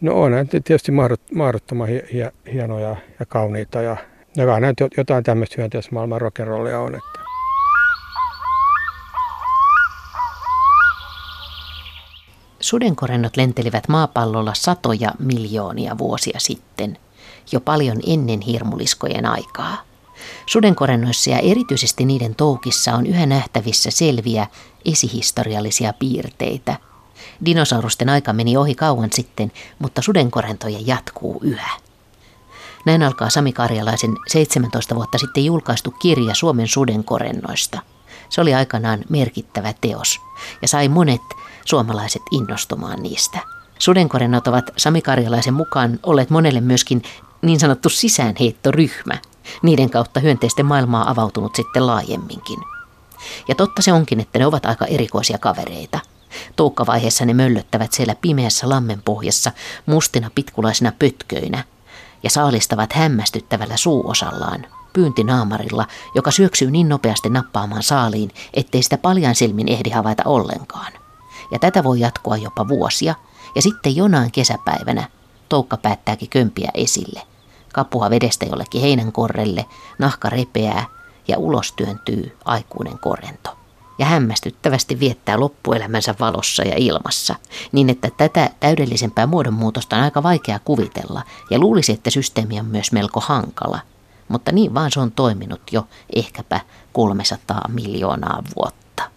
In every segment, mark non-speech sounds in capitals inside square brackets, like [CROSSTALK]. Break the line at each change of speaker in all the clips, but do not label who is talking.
No on ne tietysti mahdottoman hienoja ja kauniita ja, ja näin jotain tämmöistä hyönteismaailman rock'n'rollia on. Että.
Sudenkorennot lentelivät maapallolla satoja miljoonia vuosia sitten, jo paljon ennen hirmuliskojen aikaa. Sudenkorennoissa ja erityisesti niiden toukissa on yhä nähtävissä selviä esihistoriallisia piirteitä. Dinosaurusten aika meni ohi kauan sitten, mutta sudenkorentoja jatkuu yhä. Näin alkaa Sami Karjalaisen 17 vuotta sitten julkaistu kirja Suomen sudenkorennoista. Se oli aikanaan merkittävä teos ja sai monet suomalaiset innostumaan niistä. Sudenkorennot ovat Sami Karjalaisen mukaan olleet monelle myöskin niin sanottu sisäänheittoryhmä. Niiden kautta hyönteisten maailmaa avautunut sitten laajemminkin. Ja totta se onkin, että ne ovat aika erikoisia kavereita. Toukkavaiheessa ne möllöttävät siellä pimeässä lammenpohjassa mustina pitkulaisina pötköinä ja saalistavat hämmästyttävällä suuosallaan, pyyntinaamarilla, joka syöksyy niin nopeasti nappaamaan saaliin, ettei sitä paljan silmin ehdi havaita ollenkaan. Ja tätä voi jatkoa jopa vuosia, ja sitten jonain kesäpäivänä toukka päättääkin kömpiä esille. Kapua vedestä jollekin heinän korrelle, nahka repeää ja ulos työntyy aikuinen korento. Ja hämmästyttävästi viettää loppuelämänsä valossa ja ilmassa, niin että tätä täydellisempää muodonmuutosta on aika vaikea kuvitella, ja luulisi, että systeemi on myös melko hankala. Mutta niin vaan se on toiminut jo ehkäpä 300 miljoonaa vuotta.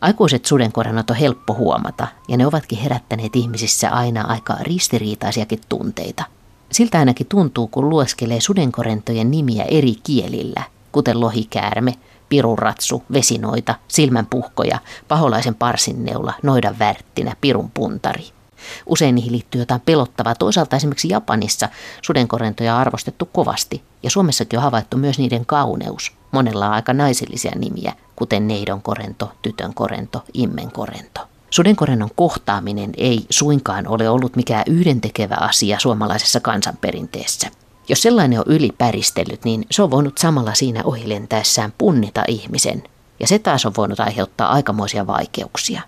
Aikuiset sudenkorannot on helppo huomata, ja ne ovatkin herättäneet ihmisissä aina aika ristiriitaisiakin tunteita. Siltä ainakin tuntuu, kun lueskelee sudenkorentojen nimiä eri kielillä, kuten lohikäärme, pirunratsu, vesinoita, silmänpuhkoja, paholaisen parsinneula, noidan värttinä, pirun puntari. Usein niihin liittyy jotain pelottavaa. Toisaalta esimerkiksi Japanissa sudenkorentoja on arvostettu kovasti, ja Suomessakin on havaittu myös niiden kauneus. Monella on aika naisellisia nimiä, kuten neidon korento, tytön korento, immen korento. Sudenkorennon kohtaaminen ei suinkaan ole ollut mikään yhdentekevä asia suomalaisessa kansanperinteessä. Jos sellainen on ylipäristellyt, niin se on voinut samalla siinä ohilentäessään punnita ihmisen, ja se taas on voinut aiheuttaa aikamoisia vaikeuksia.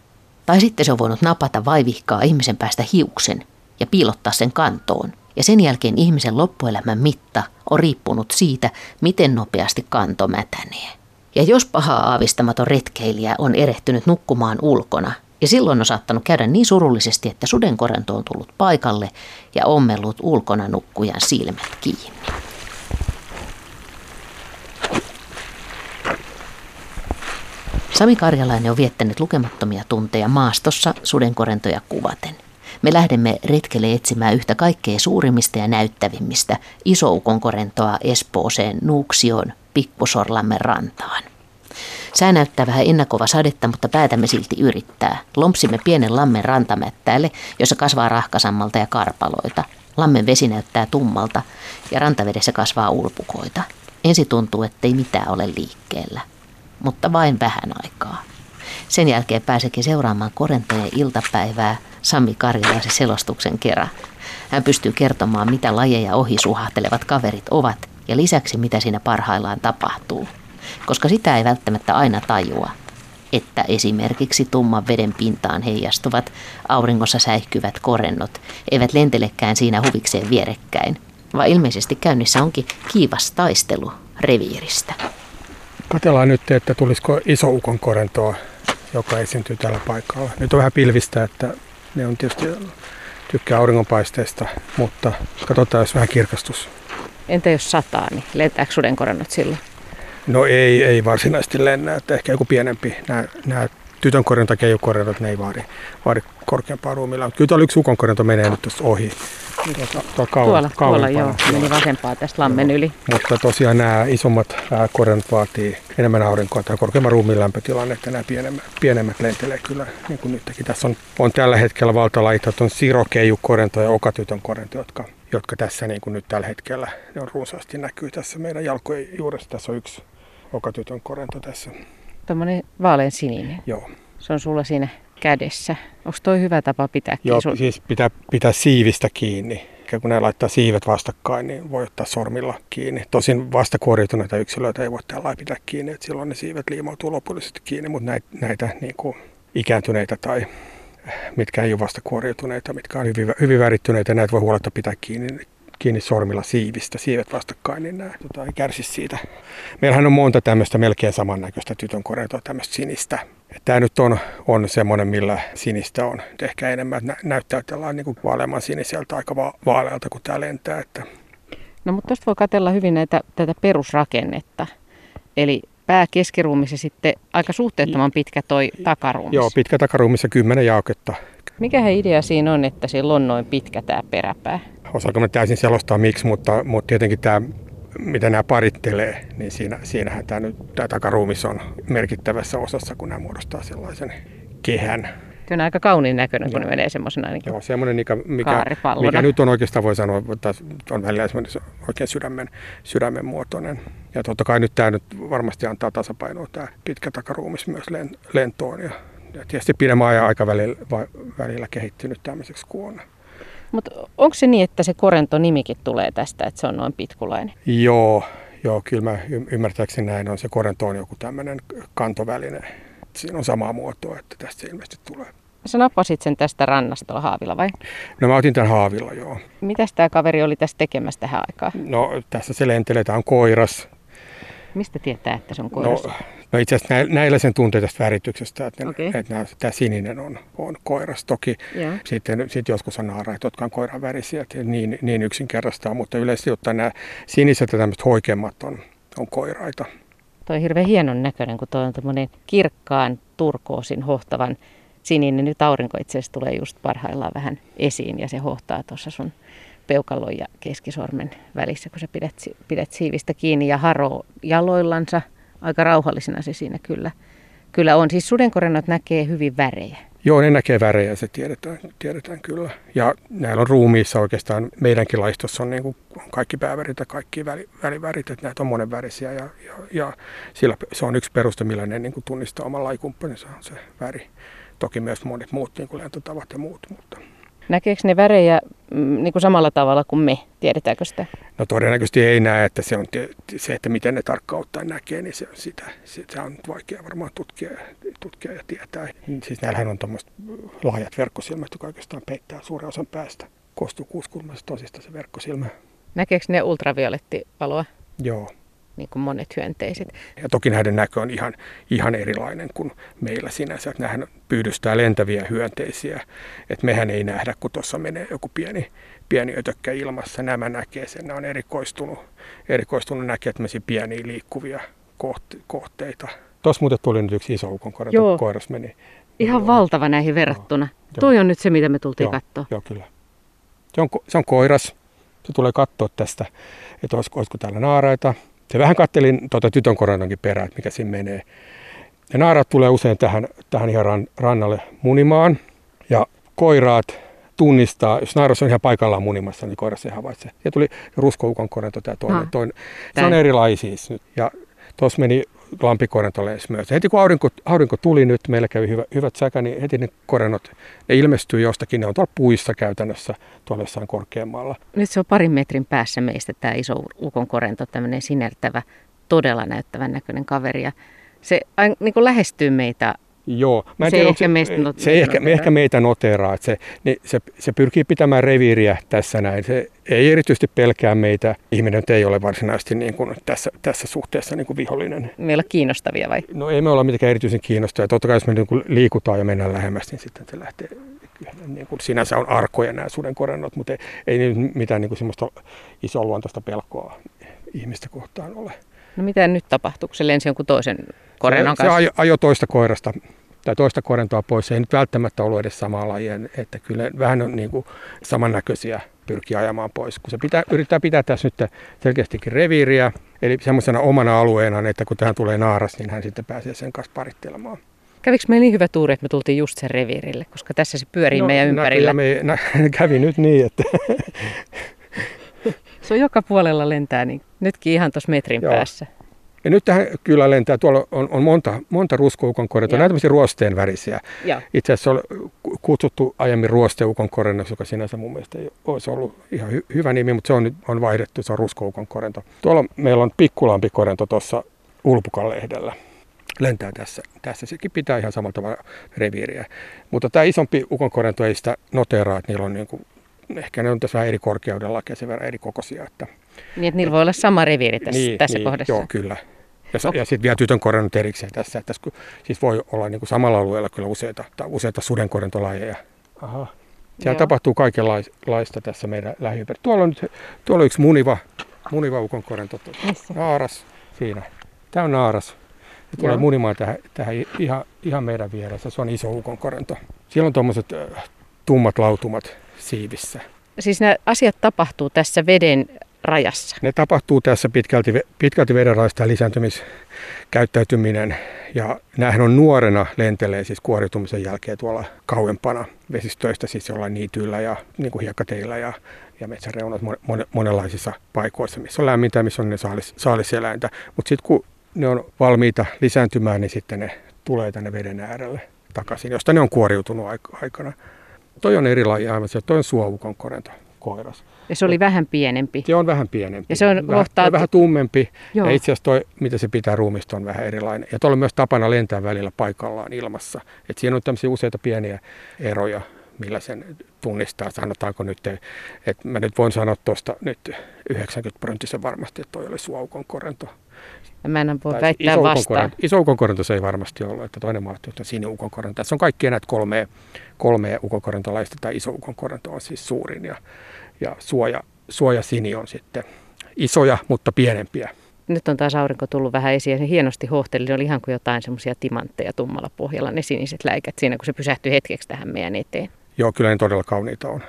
Tai sitten se on voinut napata vaivihkaa ihmisen päästä hiuksen ja piilottaa sen kantoon. Ja sen jälkeen ihmisen loppuelämän mitta on riippunut siitä, miten nopeasti kanto mätänee. Ja jos paha aavistamaton retkeilijä on erehtynyt nukkumaan ulkona, ja silloin on saattanut käydä niin surullisesti, että sudenkorento on tullut paikalle ja ommellut ulkona nukkujan silmät kiinni. Sami Karjalainen on viettänyt lukemattomia tunteja maastossa sudenkorentoja kuvaten. Me lähdemme retkelle etsimään yhtä kaikkein suurimmista ja näyttävimmistä isoukonkorentoa Espooseen Nuuksioon Pikkusorlammen rantaan. Sää näyttää vähän ennakova sadetta, mutta päätämme silti yrittää. Lompsimme pienen lammen rantamättäälle, jossa kasvaa rahkasammalta ja karpaloita. Lammen vesi näyttää tummalta ja rantavedessä kasvaa ulpukoita. Ensi tuntuu, ettei mitään ole liikkeellä mutta vain vähän aikaa. Sen jälkeen pääsekin seuraamaan korentojen iltapäivää Sami Karjalaisen selostuksen kerran. Hän pystyy kertomaan, mitä lajeja ohi suhahtelevat kaverit ovat ja lisäksi mitä siinä parhaillaan tapahtuu. Koska sitä ei välttämättä aina tajua, että esimerkiksi tumman veden pintaan heijastuvat auringossa säihkyvät korennot eivät lentelekään siinä huvikseen vierekkäin, vaan ilmeisesti käynnissä onkin kiivas taistelu reviiristä.
Katellaan nyt, että tulisiko iso ukon korentoa, joka esiintyy tällä paikalla. Nyt on vähän pilvistä, että ne on tietysti tykkää auringonpaisteesta, mutta katsotaan, jos vähän kirkastus.
Entä jos sataa, niin lentääkö sudenkorennot silloin?
No ei, ei varsinaisesti lennä, että ehkä joku pienempi. Nämä, nämä tytön korjanta, keijukorjantot, ne ei vaadi, vaadi korkeampaa ruumilla. Kyllä tuolla yksi ukon korjanto menee nyt tuossa ohi.
Tuota, tuolla, kauan, tuolla, tuolla joo, meni vasempaa tästä lammen yli.
Mutta tosiaan nämä isommat korjannot vaatii enemmän aurinkoa tai korkeamman ruumiin lämpötilanne, että nämä pienemmät, pienemmät lentelee kyllä niin kuin nytkin. Tässä on, on tällä hetkellä valtalajit, on sirokeijukorento ja okatytön korento, jotka, jotka tässä niin kuin nyt tällä hetkellä ne on runsaasti näkyy tässä meidän jalkojen juuressa. Tässä on yksi okatytön korento tässä.
Tuommoinen vaalean sininen.
Joo.
Se on sulla siinä kädessä. Onko toi hyvä tapa pitää kiinni?
Joo, siis pitää pitää siivistä kiinni. Ja kun ne laittaa siivet vastakkain, niin voi ottaa sormilla kiinni. Tosin vastakuoriutuneita yksilöitä ei voi tällä pitää kiinni, että silloin ne siivet liimautuu lopullisesti kiinni, mutta näitä, näitä niin kuin ikääntyneitä tai mitkä ei ole vasta kuoriutuneita, mitkä on hyvin, hyvin värittyneitä. Näitä voi huoletta pitää kiinni, kiinni sormilla siivistä, siivet vastakkain, niin nämä tota, ei kärsi siitä. Meillähän on monta tämmöistä melkein samannäköistä tytön korjautua, tämmöistä sinistä. Tämä nyt on, on semmoinen, millä sinistä on ehkä enemmän. Nä, näyttää tällainen niin kuin vaaleamman siniseltä, aika va- vaalealta, kun tämä lentää. Että.
No mutta tuosta voi katella hyvin näitä, tätä perusrakennetta. Eli pää keskiruumissa sitten aika suhteettoman pitkä toi takaruumis.
Joo, pitkä takaruumissa kymmenen jaaketta.
Mikä he idea siinä on, että sillä on noin pitkä tämä peräpää?
Osaako mä täysin selostaa miksi, mutta, mutta tietenkin tämä mitä nämä parittelee, niin siinä, siinähän tämä, nyt, tämä takaruumis on merkittävässä osassa, kun nämä muodostaa sellaisen kehän.
Se on aika kauniin näköinen, kun Joo. ne menee semmoisena niin
Joo, semmoinen, mikä, mikä, mikä nyt on oikeastaan voi sanoa, että on välillä oikein sydämen, sydämen muotoinen. Ja totta kai nyt tämä nyt varmasti antaa tasapainoa tämä pitkä takaruumis myös lentoon ja tietysti pidemmän ajan aikavälillä välillä kehittynyt tämmöiseksi kuona.
Mutta onko se niin, että se korento-nimikin tulee tästä, että se on noin pitkulainen?
Joo, joo kyllä mä ymmärtääkseni näin on. Se korento on joku tämmöinen kantoväline. Siinä on samaa muotoa, että tästä se ilmeisesti tulee.
Sä napasit sen tästä rannasta tuolla haavilla vai?
No mä otin tämän haavilla, joo.
Mitäs tämä kaveri oli tässä tekemässä tähän aikaan?
No tässä se lentelee, tämä on koiras.
Mistä tietää, että se on koiras?
No, no itse asiassa näillä sen tuntee tästä värityksestä, että, okay. että nämä, tämä sininen on, on koiras. Toki yeah. sitten, sitten joskus on naaraita, jotka on koiran värisiä, niin, niin yksinkertaistaa, mutta yleisesti ottaen nämä siniset ja tämmöiset hoikemmat on, on koiraita.
Tuo on hirveän hienon näköinen, kun tuo on tämmöinen kirkkaan turkoosin hohtavan sininen. Nyt aurinko itse asiassa tulee just parhaillaan vähän esiin ja se hohtaa tuossa sun peukalon ja keskisormen välissä, kun sä pidät, pidät siivistä kiinni ja haroo jaloillansa. Aika rauhallisena se siinä kyllä, kyllä on. Siis sudenkorennot näkee hyvin värejä.
Joo, ne näkee värejä, se tiedetään, tiedetään kyllä. Ja näillä on ruumiissa oikeastaan, meidänkin laistossa on niin kuin kaikki päävärit ja kaikki väli, välivärit, että näitä on monenvärisiä ja, ja, ja sillä, se on yksi peruste, millä ne niin kuin tunnistaa oman lajikumppaninsa, on se väri. Toki myös monet muut niin kuin lentotavat ja muut, mutta
Näkeekö ne värejä mm, niin kuin samalla tavalla kuin me? Tiedetäänkö sitä?
No todennäköisesti ei näe, että se on se, että miten ne tarkkaan ottaen näkee, niin se, sitä, se on vaikea varmaan tutkia, tutkia ja tietää. Siis näillähän on tuommoiset laajat verkkosilmät, jotka oikeastaan peittää suuren osan päästä. Koostuu kuusikulmaisesta tosista se verkkosilmä.
Näkeekö ne ultraviolettivaloa?
Joo,
niin kuin monet hyönteiset.
Ja toki näiden näkö on ihan, ihan erilainen kuin meillä sinänsä. Että nämähän pyydystää lentäviä hyönteisiä. Että mehän ei nähdä, kun tuossa menee joku pieni, pieni ötökkä ilmassa. Nämä näkee sen. Nämä on erikoistunut, erikoistunut näkee tämmöisiä pieniä liikkuvia kohteita. Tuossa muuten tuli nyt yksi iso ukon koiras meni.
Ihan valtava näihin verrattuna. Joo. Toi on nyt se, mitä me tultiin katsoa.
Joo, kyllä. Se on, se on koiras. Se tulee katsoa tästä, että olisiko, olisiko täällä naaraita, se vähän kattelin tuota tytön koronankin perään, että mikä siinä menee. Ja naarat tulee usein tähän, tähän ihan ran, rannalle munimaan. Ja koiraat tunnistaa, jos naaras on ihan paikallaan munimassa, niin koira se havaitsee. Ja tuli ruskoukon korento tämä toinen. Ah, toinen. Se on erilaisia siis nyt. Ja tuossa meni lampikorentolle myös. Heti kun aurinko, aurinko tuli nyt, meillä kävi hyvä, hyvät säkä, niin heti ne korennot, ne ilmestyy jostakin, ne on tuolla puissa käytännössä tuolla jossain korkeammalla.
Nyt se on parin metrin päässä meistä tämä iso ukon korento, tämmöinen sinertävä, todella näyttävän näköinen kaveri. Ja se niin kuin lähestyy meitä
Joo.
Mä en se tiedä, ehkä, meistä
not- se ehkä, ehkä meitä noteraa. Että se, niin se, se pyrkii pitämään reviiriä tässä näin. Se ei erityisesti pelkää meitä. Ihminen ei ole varsinaisesti niin kuin tässä, tässä suhteessa niin kuin vihollinen.
Me olla kiinnostavia vai?
No ei me olla mitenkään erityisen kiinnostavia. Totta kai jos me niin kuin liikutaan ja mennään lähemmäs, niin sitten se lähtee niin kuin sinänsä on arkoja nämä sudenkorennot, mutta ei, ei mitään niin kuin semmoista luontoista pelkoa ihmistä kohtaan ole.
No mitä nyt tapahtuu, kun se lensi jonkun toisen korennon
kanssa? Se ajo, ajo toista koirasta tai toista korentoa pois. Se ei nyt välttämättä ollut edes samaa lajia, että kyllä vähän on niin kuin samannäköisiä pyrkiä ajamaan pois. Kun se pitää, yrittää pitää tässä nyt selkeästikin reviiriä, eli semmoisena omana alueena, että kun tähän tulee naaras, niin hän sitten pääsee sen kanssa parittelemaan.
Kävikö meillä niin hyvä tuuri, että me tultiin just sen reviirille, koska tässä se pyörii no, meidän ympärillä?
Me, nä, [LAUGHS] kävi nyt niin, että...
se on joka puolella lentää, niin nytkin ihan tuossa metrin Joo. päässä.
Ja nyt tähän kyllä lentää, tuolla on, on monta, monta ruskoukon korjata, näitä tämmöisiä ruosteen värisiä. Ja. Itse asiassa on kutsuttu aiemmin ruosteukon korjennus, joka sinänsä mun mielestä ei olisi ollut ihan hy, hyvä nimi, mutta se on nyt on vaihdettu, se on ruskoukon korento. Tuolla meillä on pikkulampi korento tuossa Ulpukan lehdellä. lentää tässä. Tässä sekin pitää ihan samalla tavalla reviiriä. Mutta tämä isompi ukonkorento ei sitä noteraa, että niillä on niin kuin, ehkä ne on tässä vähän eri korkeudella ja sen verran eri kokoisia. Että,
Niin, että niillä voi olla sama reviiri tässä,
niin,
tässä
niin,
kohdassa.
Joo, kyllä. Ja, ja sitten vielä tytön erikseen tässä. Että tässä siis voi olla niin kuin samalla alueella kyllä useita, tai useita sudenkorentolajeja. Aha. Siellä
Joo.
tapahtuu kaikenlaista tässä meidän lähiympäristössä. Tuolla on, nyt, tuolla on yksi muniva, muniva ukonkorento.
Missä?
Naaras siinä. Tämä on naaras. Se tulee
Joo.
munimaan tähän, tähän ihan, ihan meidän vieressä. Se on iso ukonkorento. Siellä on tuommoiset tummat lautumat siivissä.
Siis nämä asiat tapahtuu tässä veden rajassa.
Ne tapahtuu tässä pitkälti, pitkälti vedenraista lisääntymiskäyttäytyminen. Ja näähän on nuorena lentelee siis kuoriutumisen jälkeen tuolla kauempana vesistöistä, siis jollain niityillä ja niin kuin hiekkateillä ja, ja metsäreunat mon, mon, monenlaisissa paikoissa, missä on lämmintä, missä on ne saalis, saaliseläintä. Mutta sitten kun ne on valmiita lisääntymään, niin sitten ne tulee tänne veden äärelle takaisin, josta ne on kuoriutunut aik- aikana. Toi on eri laji aivan toi on suovukon korento koiras.
Ja se oli vähän pienempi.
Se on vähän pienempi.
Ja se on
vähän,
lohtaa-
vähän tummempi.
Joo.
Ja itse asiassa toi, mitä se pitää ruumista, on vähän erilainen. Ja tuolla on myös tapana lentää välillä paikallaan ilmassa. Et siinä on tämmöisiä useita pieniä eroja, millä sen tunnistaa. Sanotaanko nyt, että mä nyt voin sanoa tuosta nyt 90 prosenttisen varmasti, että toi oli suaukon korento.
Mä en voi
Tai
väittää
iso
vastaan.
Iso ukonkorento se ei varmasti ollut, että toinen mahtuu, että siniukonkorento. Tässä on kaikkia näitä kolmea, kolmea ukonkorentolaista. Tämä iso ukonkorento on siis suurin ja, ja suoja, suoja sini on sitten isoja, mutta pienempiä.
Nyt on taas aurinko tullut vähän esiin ja se hienosti hohteli. Ne oli ihan kuin jotain semmoisia timantteja tummalla pohjalla, ne siniset läikät siinä, kun se pysähtyi hetkeksi tähän meidän eteen.
Joo, kyllä ne todella kauniita on.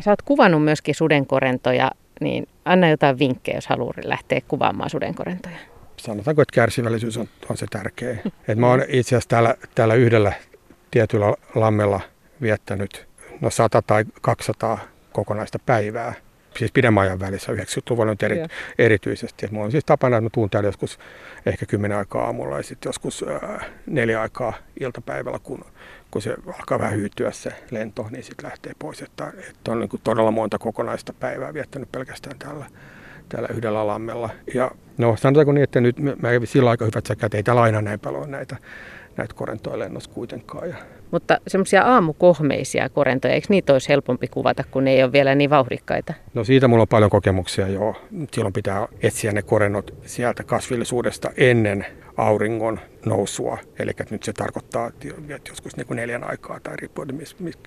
Sä oot kuvannut myöskin sudenkorentoja, niin anna jotain vinkkejä, jos haluaa lähteä kuvaamaan sudenkorentoja.
Sanotaanko, että kärsivällisyys on, on se tärkeä. Et mä oon itse asiassa täällä, täällä yhdellä tietyllä lammella viettänyt no 100 tai 200 kokonaista päivää. Siis pidemmän ajan välissä, 90-luvulla nyt eri, erityisesti. Et mulla on siis tapana, että mä tuun täällä joskus ehkä 10 aikaa aamulla ja sitten joskus ää, neljä aikaa iltapäivällä, kun, kun se alkaa vähän hyytyä se lento, niin sitten lähtee pois. Että, että on niin kuin todella monta kokonaista päivää viettänyt pelkästään täällä, täällä yhdellä lammella. Ja no sanotaanko niin, että nyt mä kävin sillä aika hyvät säkät, ei täällä aina näin paljon näitä, näitä korentoja lennossa kuitenkaan. Ja
Mutta semmoisia aamukohmeisia korentoja, eikö niitä olisi helpompi kuvata, kun ne ei ole vielä niin vauhdikkaita?
No siitä mulla on paljon kokemuksia jo. Silloin pitää etsiä ne korennot sieltä kasvillisuudesta ennen auringon nousua. Eli nyt se tarkoittaa, että joskus niin kuin neljän aikaa tai riippuen, missä mis,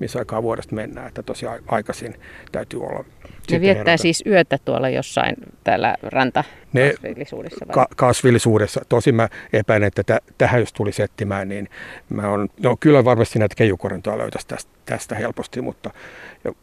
missä aikaa vuodesta mennään. Että tosi a- aikaisin täytyy olla.
Ne viettää
herätä.
siis yötä tuolla jossain täällä ranta
Ne-
kasvillisuudessa?
Ka- kasvillisuudessa. Tosin mä epäilen, että tä- tähän jos tuli settimään, niin mä on, no kyllä varmasti näitä keijukorentoja löytäisi tästä, tästä helposti, mutta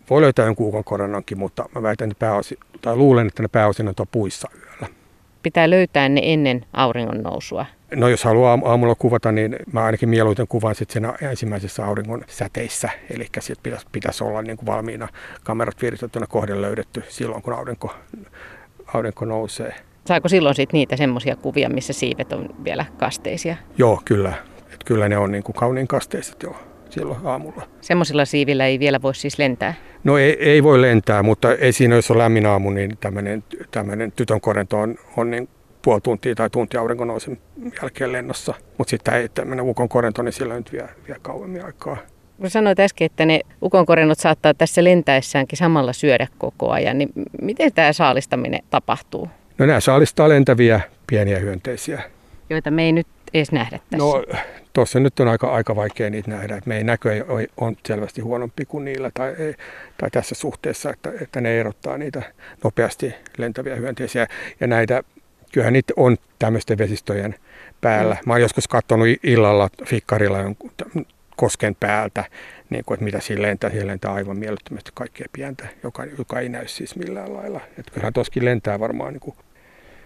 voi löytää jonkun ukonkorennonkin, mutta mä väitän, että pääosin, tai luulen, että ne pääosin on puissa yöllä.
Pitää löytää ne ennen auringon nousua.
No jos haluaa aam- aamulla kuvata, niin mä ainakin mieluiten kuvaan sitten siinä ensimmäisessä auringon säteissä. Eli sitten pitäisi, pitäisi olla niin kuin valmiina kamerat viiritettynä kohden löydetty silloin, kun aurinko, aurinko nousee.
Saako silloin sitten niitä semmoisia kuvia, missä siivet on vielä kasteisia?
Joo, kyllä. Et kyllä ne on niin kuin kauniin kasteiset jo silloin aamulla.
Semmoisilla siivillä ei vielä voi siis lentää.
No ei, ei voi lentää, mutta ei siinä, jos on lämmin aamu, niin tämmöinen, tytön korento on, on niin puoli tuntia tai tunti auringon nousun jälkeen lennossa. Mutta sitten ei tämmöinen ukon korento, niin sillä nyt vie, vie kauemmin aikaa.
Kun sanoit äsken, että ne ukonkorennot saattaa tässä lentäessäänkin samalla syödä koko ajan, niin miten tämä saalistaminen tapahtuu,
No nämä saalistaa lentäviä pieniä hyönteisiä.
joita me ei nyt edes nähdä tässä?
No tuossa nyt on aika, aika vaikea niitä nähdä. Et meidän näkö ei, ole- on selvästi huonompi kuin niillä tai, ei, tai tässä suhteessa, että, että ne erottaa niitä nopeasti lentäviä hyönteisiä. Ja näitä, kyllähän niitä on tämmöisten vesistöjen päällä. Mä oon joskus katsonut illalla fikkarilla jonkun kosken päältä, niin kuin, että mitä siinä lentää. Siellä lentää aivan mielettömästi kaikkea pientä, joka, joka ei näy siis millään lailla. Että kyllähän tuossakin lentää varmaan niin kuin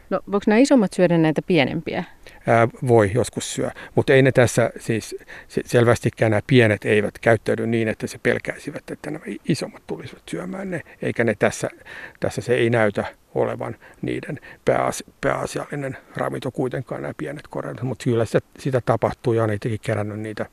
no voiko nämä isommat syödä näitä pienempiä?
Ää, voi joskus syö, mutta ei ne tässä siis se- selvästikään nämä pienet eivät käyttäydy niin, että se pelkäisivät, että nämä isommat tulisivat syömään ne, eikä ne tässä, tässä se ei näytä olevan niiden pääas, pääasiallinen ravinto kuitenkaan nämä pienet korennot, mutta kyllä sitä, sitä tapahtuu ja on itsekin kerännyt niitä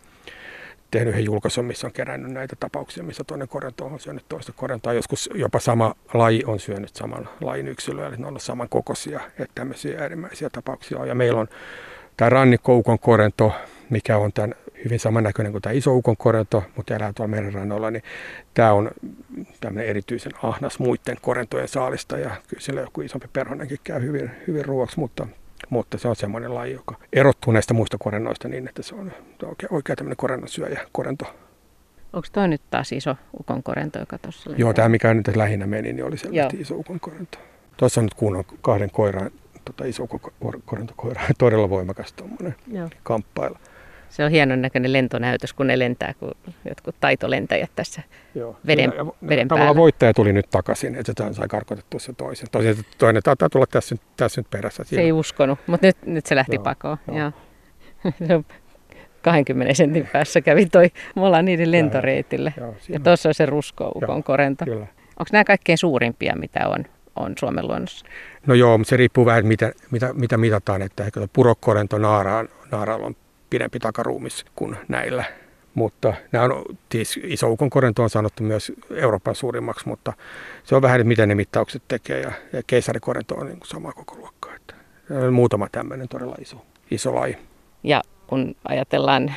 tehnyt yhden julkaisun, missä on kerännyt näitä tapauksia, missä toinen korento on syönyt toista korentoa. Joskus jopa sama laji on syönyt saman lajin yksilöä, eli ne on saman kokoisia, että tämmöisiä äärimmäisiä tapauksia on. Ja meillä on tämä rannikkoukon korento, mikä on tämän hyvin samannäköinen kuin tämä iso ukon korento, mutta elää tuolla merenrannoilla, niin tämä on tämmöinen erityisen ahnas muiden korentojen saalista ja kyllä sillä joku isompi perhonenkin käy hyvin, hyvin ruoaksi, mutta, mutta se on semmoinen laji, joka erottuu näistä muista korennoista niin, että se on oikein, oikein tämmöinen korennon syöjä, korento.
Onko toi nyt taas iso ukon korento, joka tuossa
Joo, tämä mikä nyt lähinnä meni, niin oli selvästi iso ukon korento. Tuossa on nyt kunnon kahden koiran, tota iso korentokoira, [LAUGHS] todella voimakas tuommoinen kamppailla.
Se on hienon näköinen lentonäytös, kun ne lentää, kun jotkut taitolentäjät tässä Joo. veden, ja, veden
päällä. voittaja tuli nyt takaisin, että se sai karkotettua se toisen. Toisen, toinen taitaa tulla tässä, tässä nyt perässä.
Siinä. Se ei uskonut, mutta nyt, nyt se lähti Joo, pakoon. Joo. Joo. [LAUGHS] 20 sentin päässä kävi toi, me ollaan niiden lentoreitille. Joo, ja tuossa on se ruskoukon korento. Onko nämä kaikkein suurimpia, mitä on, on Suomen luonnossa?
No joo, mutta se riippuu vähän, mitä, mitä, mitä mitataan. Että ehkä purokkorento naaraan, naaraalla on pidempi takaruumis kuin näillä. Mutta nämä on, siis isoukon korento on sanottu myös Euroopan suurimmaksi, mutta se on vähän, että miten ne mittaukset tekee. Ja, ja keisarikorento on niin sama koko luokkaa. Että muutama tämmöinen todella iso, iso laji.
Ja kun ajatellaan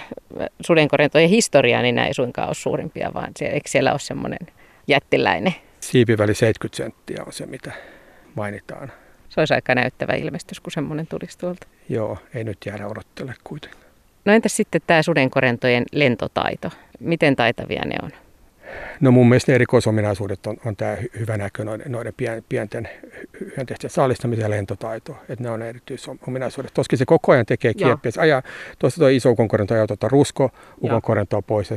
sudenkorentojen historiaa, niin nämä ei suinkaan ole suurimpia, vaan se, eikö siellä ole semmoinen jättiläinen?
Siipiväli 70 senttiä on se, mitä mainitaan.
Se olisi aika näyttävä ilmestys, kun semmoinen tulisi tuolta.
Joo, ei nyt jäädä odottele kuitenkaan.
No entäs sitten tämä sudenkorentojen lentotaito? Miten taitavia ne on?
No mun mielestä erikoisominaisuudet on, on tämä hyvä näkö noiden, noiden pienten hyönteisten saalistamisen ja lentotaito. Että ne on erityisominaisuudet. Toskin se koko ajan tekee kieppiä. Se ajaa, tuossa tuo iso ukonkorento ajaa tuota rusko ukonkorentoa pois.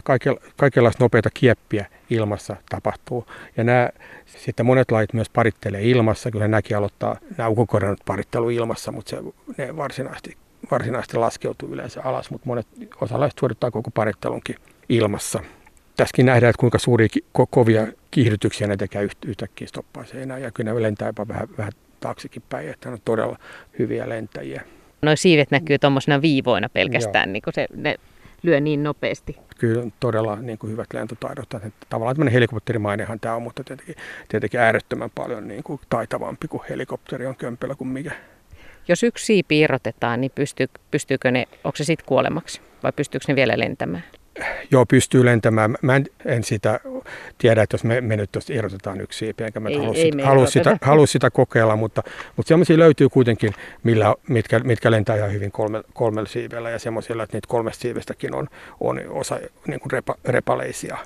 kaikenlaista nopeita kieppiä ilmassa tapahtuu. Ja nämä, sitten monet lait myös parittelee ilmassa. Kyllä nämäkin aloittaa nämä ukonkorennot parittelu ilmassa, mutta se, ne varsinaisesti varsinaisesti laskeutuu yleensä alas, mutta monet osalaiset suorittaa koko parittelunkin ilmassa. Tässäkin nähdään, että kuinka suuria ko- kovia kiihdytyksiä ne tekee yht- yhtäkkiä stoppaa se enää. Ja kyllä ne lentää jopa vähän, vähän taaksekin päin, että ne on todella hyviä lentäjiä.
Noin siivet näkyy tuommoisena viivoina pelkästään, niin kuin se, ne lyö niin nopeasti.
Kyllä todella niin kuin hyvät lentotaidot. Että tavallaan tämmöinen helikopterimainenhan tämä on, mutta tietenkin, tietenkin äärettömän paljon niin kuin taitavampi kuin helikopteri on kömpelä kuin mikä
jos yksi siipi irrotetaan, niin pystyy, pystyykö ne, onko se sitten kuolemaksi vai pystyykö ne vielä lentämään?
Joo, pystyy lentämään. Mä en, en sitä tiedä, että jos me, me nyt tuosta irrotetaan yksi siipi, enkä mä halua, sitä, halua, sitä, halua sitä kokeilla, mutta, mutta sellaisia löytyy kuitenkin, millä, mitkä, mitkä lentää ihan hyvin kolme, kolmella siivellä ja semmoisilla, että niitä kolmesta siivestäkin on, on osa niin kuin repa, repaleisia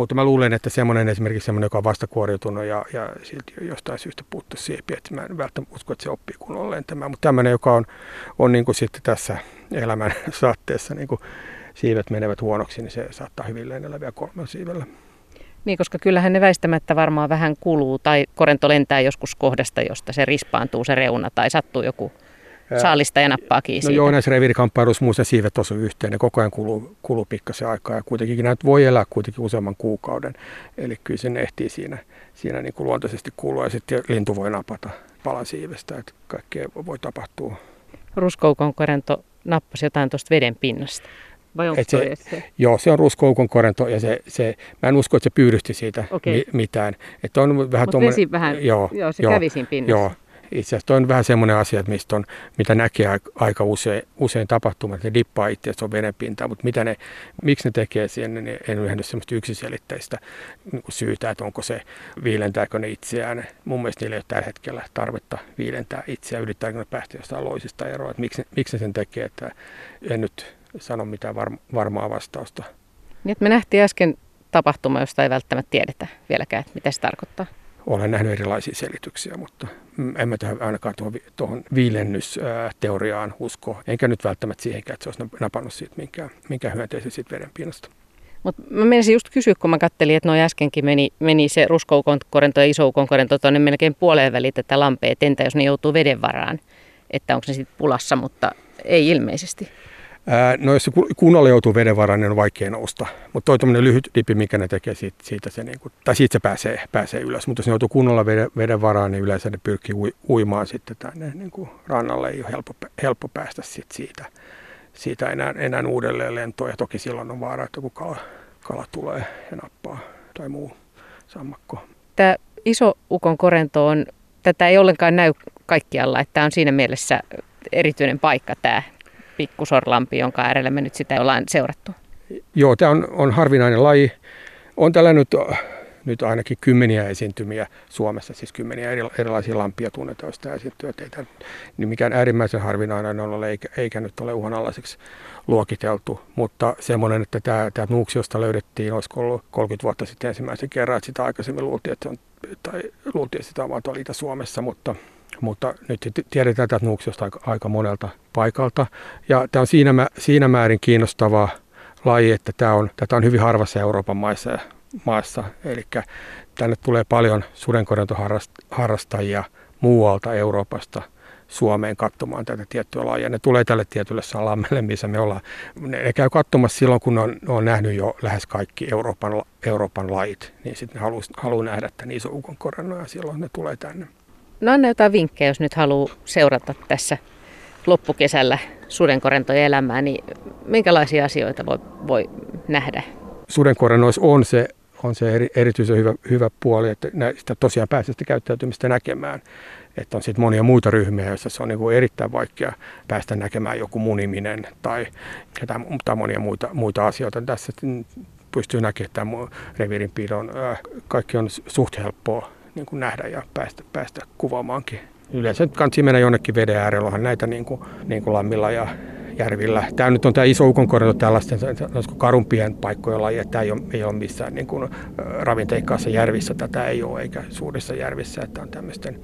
mutta mä luulen, että semmoinen esimerkiksi semmoinen, joka on vastakuoriutunut ja, ja silti jostain syystä puuttu siipi, että mä en välttämättä usko, että se oppii kunnolla lentämään. Mutta tämmöinen, joka on, on niin kuin sitten tässä elämän [LAUGHS] saatteessa niin kuin siivet menevät huonoksi, niin se saattaa hyvin lennellä vielä kolmella siivellä.
Niin, koska kyllähän ne väistämättä varmaan vähän kuluu tai korento lentää joskus kohdasta, josta se rispaantuu se reuna tai sattuu joku saalista ja nappaa kiinni
No siitä. joo, näissä reviirikamppailuissa muuten siivet osuu yhteen. Ne koko ajan kuluu, kuluu pikkasen aikaa ja kuitenkin näitä voi elää kuitenkin useamman kuukauden. Eli kyllä sinne ehtii siinä, siinä niin kuin luontaisesti kulua ja sitten lintu voi napata palan siivestä, että kaikkea voi tapahtua.
Ruskoukon korento nappasi jotain tuosta veden pinnasta. Vai onko
se, se? Joo, se on ruskoukon korento ja se, se, mä en usko, että se pyydysti siitä okay. mi, mitään.
Että on vähän Mutta vesi vähän, joo, joo se joo, kävi siinä pinnassa. Joo,
itse asiassa on vähän semmoinen asia, että mistä on, mitä näkee aika usein, usein tapahtumat, että ne dippaa itse asiassa vedenpintaa, mutta mitä ne, miksi ne tekee siihen, niin en nähnyt semmoista yksiselitteistä niin syytä, että onko se, viilentääkö ne itseään. Mun mielestä niillä ei ole tällä hetkellä tarvetta viilentää itseään, yrittääkö ne päästä jostain loisista eroa, että miksi, miksi ne sen tekee, että en nyt sano mitään varmaa vastausta.
Niin, me nähtiin äsken tapahtuma, josta ei välttämättä tiedetä vieläkään, että mitä se tarkoittaa
olen nähnyt erilaisia selityksiä, mutta en mä tähän ainakaan tuohon, tuohon viilennysteoriaan usko. Enkä nyt välttämättä siihenkään, että se olisi napannut siitä minkään, minkään hyönteisen siitä vedenpinnasta.
Mutta mä menisin just kysyä, kun mä kattelin, että noin äskenkin meni, meni se ruskoukonkorento ja isoukonkorento tuonne melkein puoleen väliin tätä lampea, että entä jos ne joutuu veden varaan, että onko se sitten pulassa, mutta ei ilmeisesti.
No jos se kunnolla joutuu veden varaan, niin on vaikea nousta. Mutta toi lyhyt dipi, mikä ne tekee, siitä, siitä se, niin kuin, tai siitä se pääsee, pääsee ylös. Mutta jos ne joutuu kunnolla veden, veden varaan, niin yleensä ne pyrkii uimaan sitten tänne niin kuin rannalle. Ei ole helppo, helppo päästä sit siitä, siitä enää, enää uudelleen lentoon. Ja toki silloin on vaara, että joku kala, kala tulee ja nappaa tai muu sammakko.
Tämä iso ukon korento on, tätä ei ollenkaan näy kaikkialla, että tämä on siinä mielessä erityinen paikka tämä Pikkusorlampi, jonka äärellä me nyt sitä ollaan seurattu.
Joo, tämä on, on harvinainen laji. On tällä nyt, nyt ainakin kymmeniä esiintymiä Suomessa, siis kymmeniä eri, erilaisia lampia tunnetaan. Että ei tämä, niin mikään äärimmäisen harvinainen ole, eikä, eikä nyt ole uhanalaiseksi luokiteltu, mutta semmoinen, että tämä, tämä Nuuksiosta löydettiin, olisiko ollut 30 vuotta sitten ensimmäisen kerran, että sitä aikaisemmin luultiin, että, on, tai luultiin, että sitä on vain Itä-Suomessa, mutta mutta nyt tiedetään tätä Nuuksiosta aika, aika monelta paikalta. Ja tämä on siinä, siinä määrin kiinnostava laji, että tämä on, tätä on hyvin harvassa Euroopan maissa, maassa. Eli tänne tulee paljon sudenkorentoharrastajia muualta Euroopasta – Suomeen katsomaan tätä tiettyä lajia. Ne tulee tälle tietylle salammelle, missä me ollaan. Ne käy katsomassa silloin, kun ne on, ne on nähnyt jo lähes kaikki Euroopan, Euroopan lajit, niin sitten ne haluaa halu nähdä tämän iso ukon ja silloin ne tulee tänne.
No anna jotain vinkkejä, jos nyt haluaa seurata tässä loppukesällä sudenkorentojen elämää, niin minkälaisia asioita voi, voi nähdä?
Sudenkorennoissa on se on se eri, erityisen hyvä, hyvä puoli, että sitä tosiaan pääsee sitä käyttäytymistä näkemään. Että on sitten monia muita ryhmiä, joissa se on niin kuin erittäin vaikea päästä näkemään joku muniminen tai, tai monia muita, muita asioita. Tässä pystyy näkemään tämän reviirinpidon. Kaikki on suht helppoa niin kuin nähdä ja päästä, päästä kuvaamaankin. Yleensä kannattaa mennä jonnekin veden äärellä, onhan näitä niin kuin, niin kuin lammilla ja järvillä. Tämä nyt on tämä iso ukonkorjunta tällaisten karumpien paikkojen laji, että tämä ei ole, ei ole missään niin kuin, ravinteikkaassa järvissä, tätä ei ole, eikä suurissa järvissä, että on tämmöisten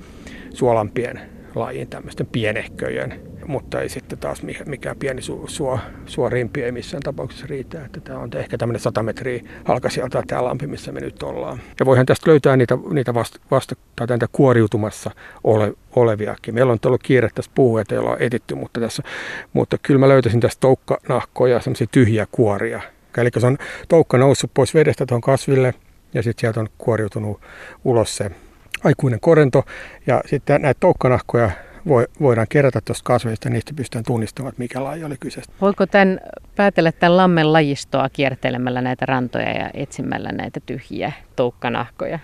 suolampien lajin, tämmöisten pienehköjen mutta ei sitten taas mikään pieni su, suo, suorimpi ei missään tapauksessa riitä. Että tämä on ehkä tämmöinen 100 metriä halkasijalta tämä lampi, missä me nyt ollaan. Ja voihan tästä löytää niitä, niitä vasta, vasta tai kuoriutumassa ole, oleviakin. Meillä on ollut kiire tässä puhua, että ei olla etitty, mutta, tässä, mutta kyllä mä löytäisin tästä toukkanahkoja, semmoisia tyhjiä kuoria. Eli se on toukka noussut pois vedestä tuon kasville ja sitten sieltä on kuoriutunut ulos se aikuinen korento. Ja sitten näitä toukkanahkoja voidaan kerätä tuosta kasveista, niistä pystytään tunnistamaan, että mikä laji oli kyseessä.
Voiko tämän päätellä tämän lammen lajistoa kiertelemällä näitä rantoja ja etsimällä näitä tyhjiä toukkanahkoja?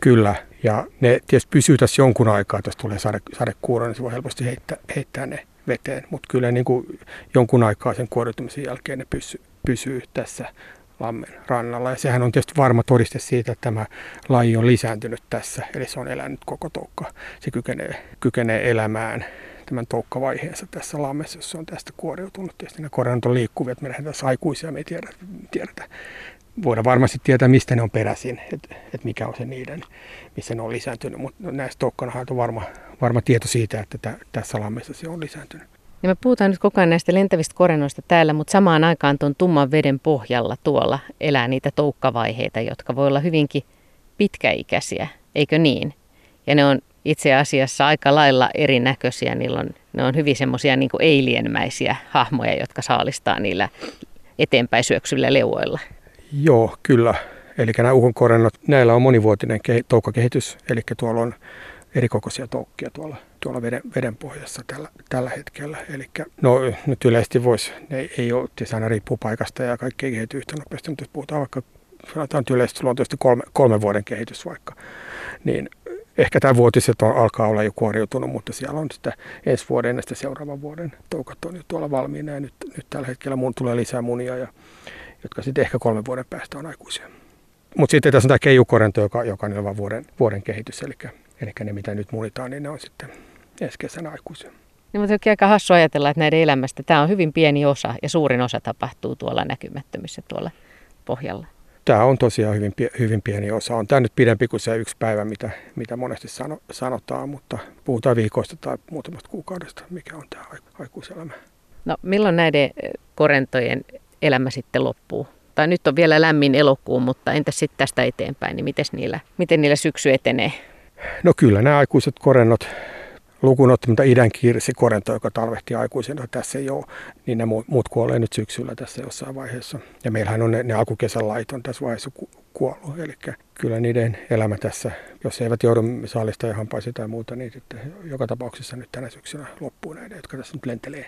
Kyllä, ja ne tietysti pysyy tässä jonkun aikaa, jos tulee sade, sadekuuro, niin se voi helposti heittää, heittää ne veteen, mutta kyllä niin kuin jonkun aikaa sen kuoritumisen jälkeen ne pysyy, pysyy tässä lammen rannalla. Ja sehän on tietysti varma todiste siitä, että tämä laji on lisääntynyt tässä, eli se on elänyt koko toukka. Se kykenee, kykenee elämään tämän toukkavaiheensa tässä lammessa, jos se on tästä kuoriutunut. Tietysti ne korenot on liikkuvia, että me nähdään tässä aikuisia, me ei tiedetä, tiedetä. Voidaan varmasti tietää, mistä ne on peräisin, että, että mikä on se niiden, missä ne on lisääntynyt, mutta näistä toukkanahan on varma, varma tieto siitä, että tässä lammessa se on lisääntynyt.
Ja me puhutaan nyt koko ajan näistä lentävistä korennoista täällä, mutta samaan aikaan tuon tumman veden pohjalla tuolla elää niitä toukkavaiheita, jotka voi olla hyvinkin pitkäikäisiä, eikö niin? Ja ne on itse asiassa aika lailla erinäköisiä. Niillä on, ne on hyvin semmoisia niin eilienmäisiä hahmoja, jotka saalistaa niillä eteenpäin syöksyvillä leuoilla.
Joo, kyllä. Eli nämä uhonkorennot, näillä on monivuotinen toukkakehitys, eli tuolla on erikokoisia toukkia tuolla, tuolla veden, pohjassa tällä, tällä hetkellä. Eli no, nyt yleisesti voisi, ne ei ole, tietysti aina riippuu paikasta ja kaikki ei kehity yhtä nopeasti, mutta jos puhutaan vaikka, sanotaan yleisesti luontoisesti kolme, kolme vuoden kehitys vaikka, niin ehkä tämä vuotiset on, alkaa olla jo kuoriutunut, mutta siellä on sitä ensi vuoden ja sitten seuraavan vuoden toukat on jo tuolla valmiina ja nyt, nyt tällä hetkellä mun tulee lisää munia, ja, jotka sitten ehkä kolmen vuoden päästä on aikuisia. Mutta sitten tässä on tämä keijukorento, joka, joka on vain vuoden, vuoden kehitys, eli Eli ne, mitä nyt munitaan, niin ne on sitten ensi kesänä aikuisia.
Niin, mutta aika hassu ajatella, että näiden elämästä tämä on hyvin pieni osa ja suurin osa tapahtuu tuolla näkymättömissä tuolla pohjalla.
Tämä on tosiaan hyvin, hyvin pieni osa. On tämä nyt pidempi kuin se yksi päivä, mitä, mitä monesti sano, sanotaan, mutta puhutaan viikoista tai muutamasta kuukaudesta, mikä on tämä aikuiselämä.
No milloin näiden korentojen elämä sitten loppuu? Tai nyt on vielä lämmin elokuu, mutta entäs sitten tästä eteenpäin, niin miten niillä, miten niillä syksy etenee?
No kyllä nämä aikuiset korennot, lukuun ottamatta idän korento, joka talvehti aikuisena, tässä ole, niin ne muut kuolee nyt syksyllä tässä jossain vaiheessa. Ja meillähän on ne, ne alkukesän lait on tässä vaiheessa ku, kuollut, eli kyllä niiden elämä tässä, jos eivät joudu saalista ja hampaisi tai muuta, niin sitten joka tapauksessa nyt tänä syksynä loppuu näiden, jotka tässä nyt lentelee.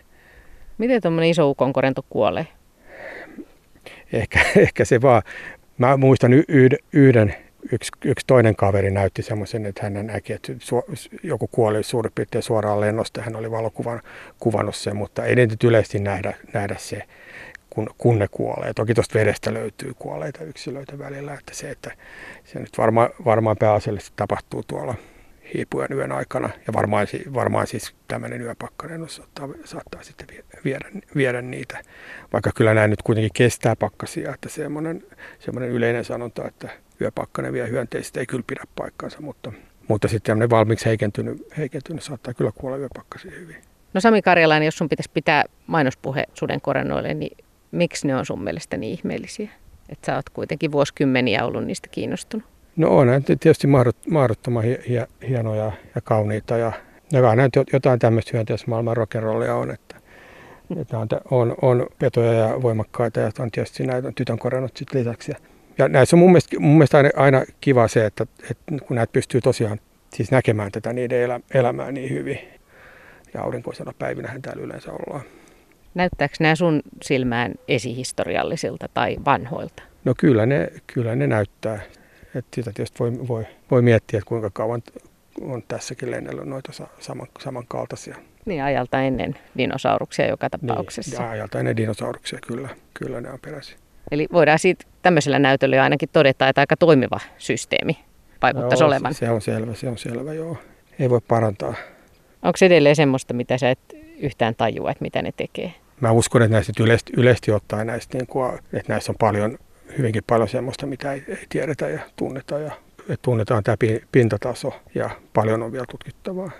Miten tuommoinen iso ukonkorento kuolee?
Ehkä, [LAUGHS] ehkä se vaan, mä muistan yhden, yhden yksi, yksi toinen kaveri näytti semmoisen, että hän näki, että joku kuoli suurin piirtein suoraan lennosta. Hän oli valokuvan kuvannut sen, mutta ei nyt yleisesti nähdä, nähdä se, kun, kun ne kuolee. Toki tuosta vedestä löytyy kuolleita yksilöitä välillä, että se, että se nyt varma, varmaan pääasiallisesti tapahtuu tuolla hiipujan yön aikana. Ja varmaan, varmaan siis tämmöinen yöpakkanen saattaa, saattaa sitten viedä, viedä niitä. Vaikka kyllä näin nyt kuitenkin kestää pakkasia, että semmoinen, semmoinen yleinen sanonta, että yöpakkanen vie hyönteistä ei kyllä pidä paikkaansa, mutta, mutta sitten tämmöinen valmiiksi heikentynyt, heikentynyt saattaa kyllä kuolla yöpakkasiin hyvin.
No Sami Karjalainen, jos sun pitäisi pitää mainospuhe suden korennoille, niin miksi ne on sun mielestä niin ihmeellisiä? Että sä oot kuitenkin vuosikymmeniä ollut niistä kiinnostunut.
No on ne tietysti mahdottoman hienoja ja kauniita ja, ja näin jotain tämmöistä hyönteismaailman rock'n'rollia on, että, että on, on, on petoja ja voimakkaita ja on tietysti näitä tytön korannut sitten lisäksi. Ja näissä on mun mielestä, mun mielestä aina, aina kiva se, että, että kun näitä pystyy tosiaan siis näkemään tätä niiden elä, elämää niin hyvin. Ja aurinkoisena päivinähän täällä yleensä ollaan.
Näyttääkö nämä sun silmään esihistoriallisilta tai vanhoilta?
No kyllä ne, kyllä ne näyttää. Et sitä tietysti voi, voi, voi miettiä, että kuinka kauan on tässäkin lennellä noita saman, samankaltaisia.
Niin, ajalta ennen dinosauruksia joka niin, tapauksessa.
Niin, ja ajalta ennen dinosauruksia, kyllä, kyllä ne on peräisin.
Eli voidaan siitä tämmöisellä näytöllä ainakin todeta, että aika toimiva systeemi vaikuttaisi
joo,
olevan.
Se on selvä, se on selvä, joo. Ei voi parantaa.
Onko se edelleen semmoista, mitä sä et yhtään tajua, että mitä ne tekee?
Mä uskon, että näistä yleisesti, yleisesti ottaen näistä, niin kuin, että näissä on paljon, hyvinkin paljon semmoista, mitä ei, ei tiedetä ja tunneta. Ja, että tunnetaan tämä pintataso ja paljon on vielä tutkittavaa.